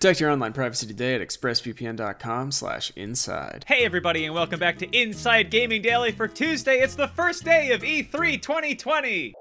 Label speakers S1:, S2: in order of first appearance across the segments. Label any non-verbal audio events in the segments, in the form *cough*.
S1: Protect your online privacy today at expressvpn.com slash inside.
S2: Hey everybody and welcome back to Inside Gaming Daily for Tuesday. It's the first day of E E3 2020.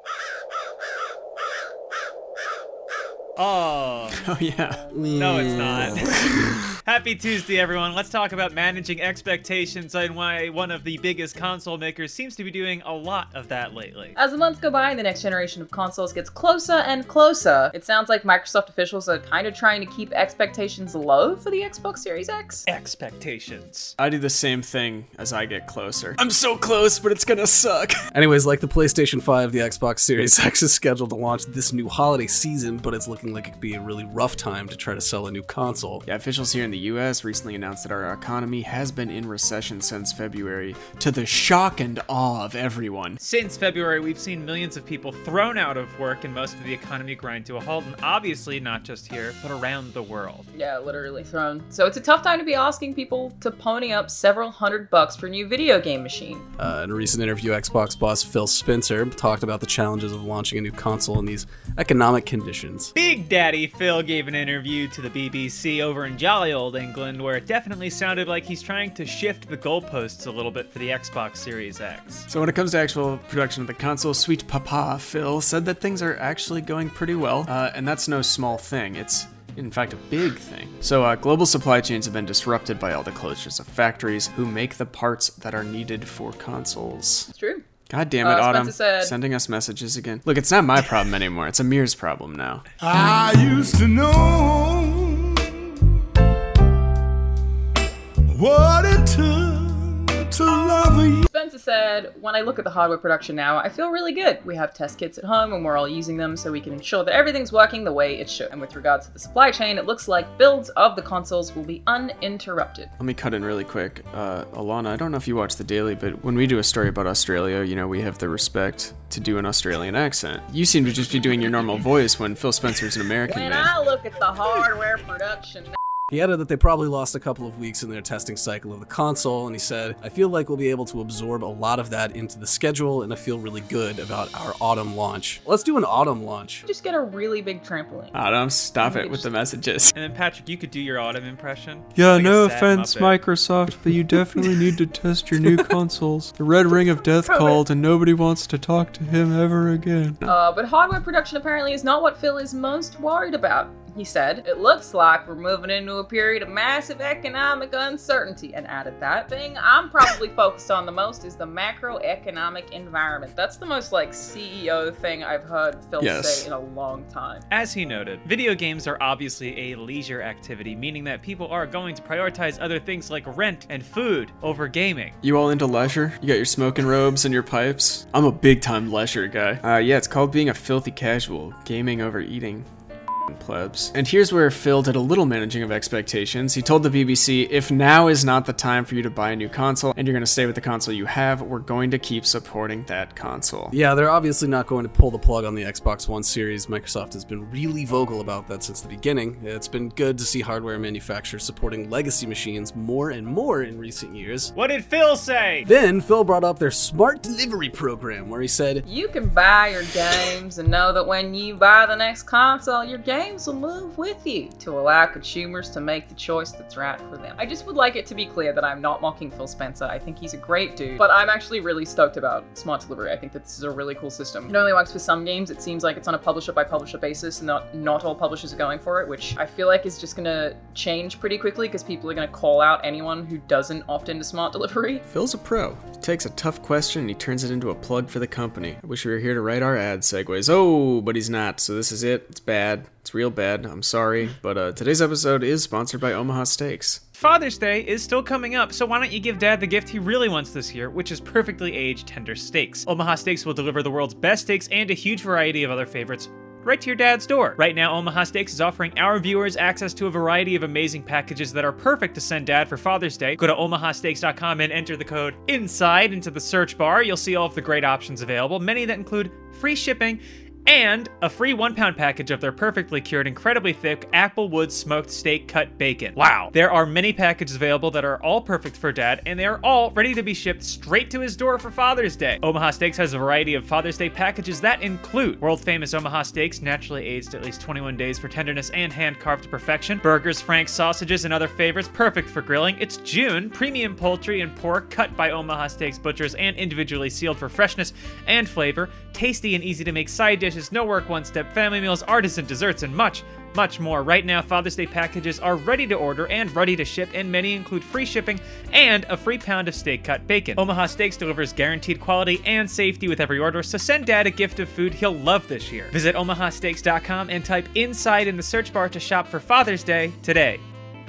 S2: Oh,
S1: Oh, yeah.
S2: no it's not. *laughs* Happy Tuesday everyone. Let's talk about managing expectations and why one of the biggest console makers seems to be doing a lot of that lately.
S3: As the months go by and the next generation of consoles gets closer and closer, it sounds like Microsoft officials are kind of trying to keep expectations low for the Xbox Series X.
S2: Expectations.
S1: I do the same thing as I get closer. I'm so close, but it's gonna suck. *laughs*
S4: Anyways, like the PlayStation 5, the Xbox Series *laughs* X is scheduled to launch this new holiday season, but it's looking like it could be a really rough time to try to sell a new console.
S1: Yeah, officials here in the US recently announced that our economy has been in recession since February, to the shock and awe of everyone.
S2: Since February, we've seen millions of people thrown out of work and most of the economy grind to a halt, and obviously not just here, but around the world.
S3: Yeah, literally thrown. So it's a tough time to be asking people to pony up several hundred bucks for a new video game machine.
S4: Uh, in a recent interview, Xbox boss Phil Spencer talked about the challenges of launching a new console in these economic conditions.
S2: Big Daddy Phil gave an interview to the BBC over in jolly old England where it definitely sounded like he's trying to shift the goalposts a little bit for the Xbox Series X.
S1: So when it comes to actual production of the console, sweet papa Phil said that things are actually going pretty well, uh, and that's no small thing. It's in fact a big thing. So uh, global supply chains have been disrupted by all the closures of factories who make the parts that are needed for consoles.
S3: It's true.
S1: God damn it,
S3: Uh,
S1: Autumn.
S3: said-
S1: Sending us messages again. Look, it's not my problem anymore. It's Amir's problem now.
S5: I used to know what it took to love you.
S3: Spencer said, When I look at the hardware production now, I feel really good. We have test kits at home and we're all using them so we can ensure that everything's working the way it should. And with regards to the supply chain, it looks like builds of the consoles will be uninterrupted.
S1: Let me cut in really quick. Uh, Alana, I don't know if you watch the Daily, but when we do a story about Australia, you know, we have the respect to do an Australian accent. You seem to just be doing your normal voice when Phil Spencer's an American
S3: When
S1: man.
S3: I look at the hardware production
S4: He added that they probably lost a couple of weeks in their testing cycle of the console, and he said, I feel like we'll be able to absorb a lot of that into the schedule, and I feel really good about our autumn launch. Let's do an autumn launch.
S3: just get a really big trampoline.
S1: Autumn, stop it with the messages.
S2: And then Patrick, you could do your Autumn impression.
S1: Yeah,
S2: Like
S1: no offense,
S2: Muppet.
S1: Microsoft, but you definitely need to test your new *laughs* consoles. The Red Ring of Death called, and nobody wants to talk to him ever again.
S3: Uh, but hardware production apparently is not what Phil is most worried about. He said, It looks like we're moving into a period of massive economic uncertainty, and added that. Thing I'm probably focused on the most is the macroeconomic environment. That's the most like CEO thing I've heard Phil
S1: Yes.
S3: say in a long time.
S2: As he noted, video games are obviously a leisure activity, meaning that people are going to prioritize other things like rent and food over gaming.
S1: You all into leisure? You got your smoking robes and your pipes? I'm a big time leisure guy. Uh, yeah, it's called being a filthy casual, gaming over eating. Plebs. And here's where Phil did a little managing of expectations. He told the BBC, if now is not the time for you to buy a new console and you're going to stay with the console you have, we're going to keep supporting that console.
S4: Yeah, they're obviously not going to pull the plug on the Xbox One series. Microsoft has been really vocal about that since the beginning. It's been good to see hardware manufacturers supporting legacy machines more and more in recent years.
S2: What did Phil say?
S4: Then Phil brought up their smart delivery program, where he said,
S3: You can buy your games and know that when you buy the next console, your games will move with you to allow consumers to make the choice that's right for them. I just would like it to be clear that I'm not mocking Phil Spencer. I think he's a great dude, but I'm actually really stoked about smart delivery. I think that this is a really cool system. It only works for some games. It seems like it's on a publisher by publisher basis, and not not all publishers are going for it, which I feel like is just gonna change pretty quickly because people are gonna call out anyone who doesn't opt into smart delivery. *laughs*
S1: Phil's a pro. He takes a tough question and he turns it into a plug for the company. I wish we were here to write our ad segues. Oh, but he's not. So this is it. It's bad. It's real bad. I'm sorry. But uh, today's episode is sponsored by Omaha Steaks.
S2: Father's Day is still coming up, so why don't you give Dad the gift he really wants this year, which is perfectly aged tender steaks. Omaha Steaks will deliver the world's best steaks and a huge variety of other favorites right to your dad's door. Right now, Omaha Steaks is offering our viewers access to a variety of amazing packages that are perfect to send dad for Father's Day. Go to omahasteaks.com and enter the code INSIDE into the search bar. You'll see all of the great options available, many that include free shipping and a free one pound package of their perfectly cured, incredibly thick Applewood smoked steak cut bacon. Wow. There are many packages available that are all perfect for dad, and they are all ready to be shipped straight to his door for Father's Day. Omaha Steaks has a variety of Father's Day packages that include world famous Omaha steaks, naturally aged at least 21 days for tenderness and hand carved to perfection, burgers, Frank's sausages, and other favorites perfect for grilling. It's June, premium poultry and pork cut by Omaha Steaks butchers and individually sealed for freshness and flavor, tasty and easy to make side dishes, no work one step family meals, artisan desserts, and much, much more. Right now, Father's Day packages are ready to order and ready to ship, and many include free shipping and a free pound of steak cut bacon. Omaha Steaks delivers guaranteed quality and safety with every order, so send dad a gift of food he'll love this year. Visit omahasteaks.com and type inside in the search bar to shop for Father's Day today.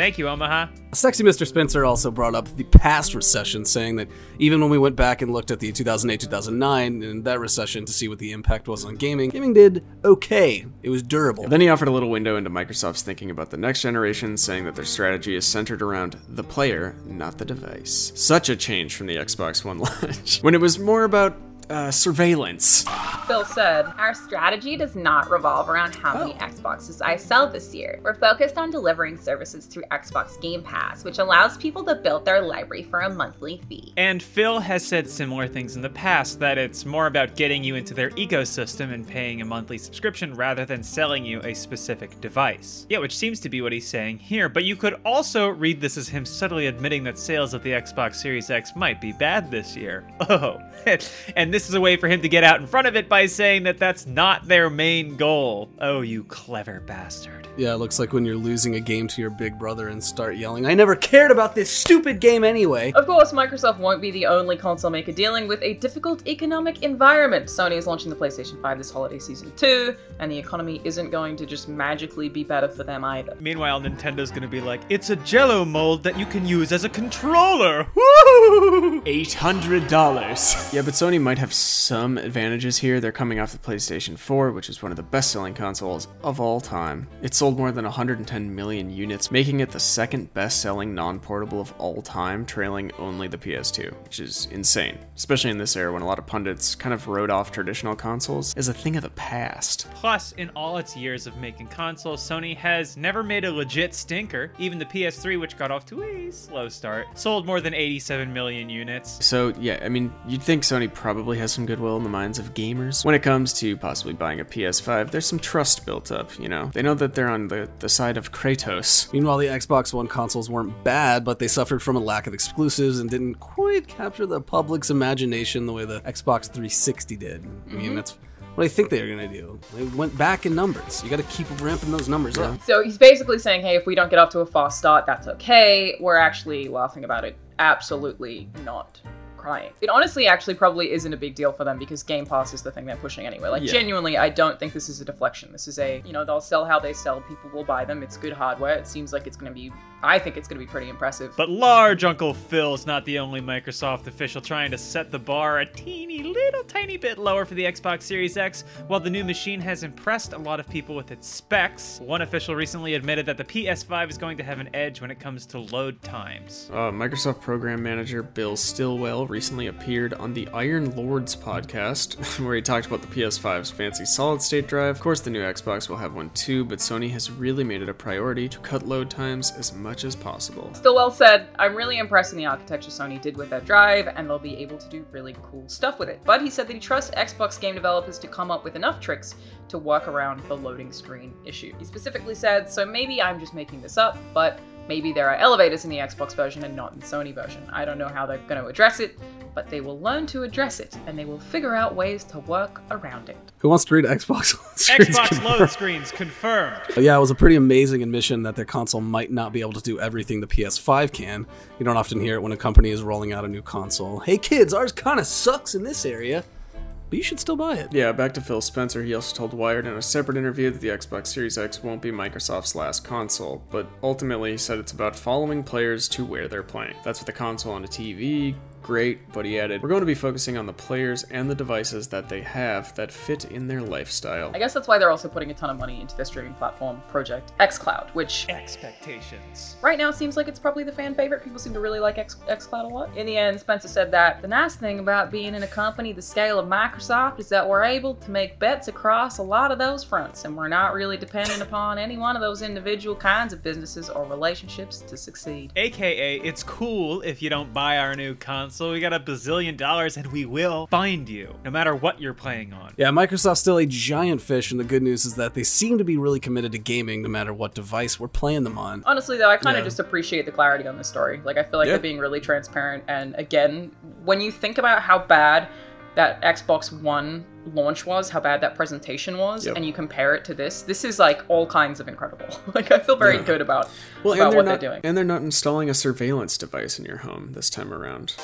S2: Thank you, Omaha.
S4: Sexy Mr. Spencer also brought up the past recession, saying that even when we went back and looked at the 2008 2009 and that recession to see what the impact was on gaming, gaming did okay. It was durable.
S1: Then he offered a little window into Microsoft's thinking about the next generation, saying that their strategy is centered around the player, not the device. Such a change from the Xbox One *laughs* launch, when it was more about uh, surveillance.
S3: Phil said, Our strategy does not revolve around how many Xboxes I sell this year. We're focused on delivering services through Xbox Game Pass, which allows people to build their library for a monthly fee.
S2: And Phil has said similar things in the past that it's more about getting you into their ecosystem and paying a monthly subscription rather than selling you a specific device. Yeah, which seems to be what he's saying here, but you could also read this as him subtly admitting that sales of the Xbox Series X might be bad this year. *laughs* Oh, *laughs* and this is a way for him to get out in front of it by saying that that's not their main goal. Oh, you clever bastard.
S4: Yeah, it looks like when you're losing a game to your big brother and start yelling, I never cared about this stupid game anyway.
S3: Of course, Microsoft won't be the only console maker dealing with a difficult economic environment. Sony is launching the PlayStation 5 this holiday season too, and the economy isn't going to just magically be better for them either.
S2: Meanwhile, Nintendo's gonna be like, it's a jello mold that you can use as a controller. Woo!
S1: $800. Yeah, but Sony might have some advantages here. They're coming off the PlayStation 4, which is one of the best selling consoles of all time. It sold more than 110 million units, making it the second best selling non portable of all time, trailing only the PS2, which is insane, especially in this era when a lot of pundits kind of wrote off traditional consoles as a thing of the past.
S2: Plus, in all its years of making consoles, Sony has never made a legit stinker. Even the PS3, which got off to a slow start, sold more than 87 million units.
S1: So, yeah, I mean, you'd think Sony probably has some goodwill in the minds of gamers. When it comes to possibly buying a PS5, there's some trust built up, you know? They know that they're on the, the side of Kratos.
S4: Meanwhile, the Xbox One consoles weren't bad, but they suffered from a lack of exclusives and didn't quite capture the public's imagination the way the Xbox 360 did. I mean, mm-hmm. that's what I think they're gonna do. They went back in numbers. You got to keep ramping those numbers up.
S3: So he's basically saying, hey, if we don't get off to a fast start, that's okay. We're actually laughing about it. Absolutely not crying. It honestly actually probably isn't a big deal for them because Game Pass is the thing they're pushing anyway. Like
S1: Yeah.
S3: genuinely, I don't think this is a deflection. This is a, you know, they'll sell how they sell, people will buy them. It's good hardware. It seems like it's going to be I think it's going to be pretty impressive.
S2: But large Uncle Phil's not the only Microsoft official trying to set the bar a teeny little tiny bit lower for the Xbox Series X. While the new machine has impressed a lot of people with its specs, one official recently admitted that the PS5 is going to have an edge when it comes to load times.
S1: Uh, Microsoft Program Manager Bill Stillwell recently appeared on the Iron Lords podcast, *laughs* where he talked about the PS5's fancy solid state drive. Of course, the new Xbox will have one too, but Sony has really made it a priority to cut load times as much as possible.
S3: Stillwell said, I'm really impressed in the architecture Sony did with that drive, and they'll be able to do really cool stuff with it. But he said that he trusts Xbox game developers to come up with enough tricks to work around the loading screen issue. He specifically said, so maybe I'm just making this up, but maybe there are elevators in the Xbox version and not in the Sony version. I don't know how they're going to address it, but they will learn to address it, and they will figure out ways to work around it.
S4: Who wants to read Xbox? *laughs* screens
S2: Xbox
S4: confirmed?
S2: load screens confirmed.
S4: Yeah, it was a pretty amazing admission that their console might not be able to do everything the PS5 can. You don't often hear it when a company is rolling out a new console. Hey kids, ours kind of sucks in this area, but you should still buy it.
S1: Yeah, back to Phil Spencer, he also told Wired in a separate interview that the Xbox Series X won't be Microsoft's last console, but ultimately he said it's about following players to where they're playing. That's with a console on a TV, Great, but he added, We're going to be focusing on the players and the devices that they have that fit in their lifestyle.
S3: I guess that's why they're also putting a ton of money into their streaming platform, Project xCloud, which
S2: Expectations.
S3: right now seems like it's probably the fan favorite. People seem to really like X- xCloud a lot. In the end, Spencer said that the nice thing about being in a company the scale of Microsoft is that we're able to make bets across a lot of those fronts, and we're not really dependent upon any one of those individual kinds of businesses or relationships to succeed.
S2: AKA, it's cool if you don't buy our new console. So we got a bazillion dollars and we will find you, no matter what you're playing on.
S4: Yeah, Microsoft's still a giant fish, and the good news is that they seem to be really committed to gaming no matter what device we're playing them on.
S3: Honestly, though, I kind of
S4: Yeah.
S3: just appreciate the clarity on this story. Like, I feel like
S1: Yeah.
S3: they're being really transparent. And again, when you think about how bad that Xbox One launch was, how bad that presentation was,
S1: Yep.
S3: and you compare it to this, this is like all kinds of incredible. *laughs* like, I feel very
S1: Yeah.
S3: good about,
S1: Well,
S3: about
S1: and they're
S3: what
S1: not,
S3: they're doing.
S1: and they're not installing a surveillance device in your home this time around.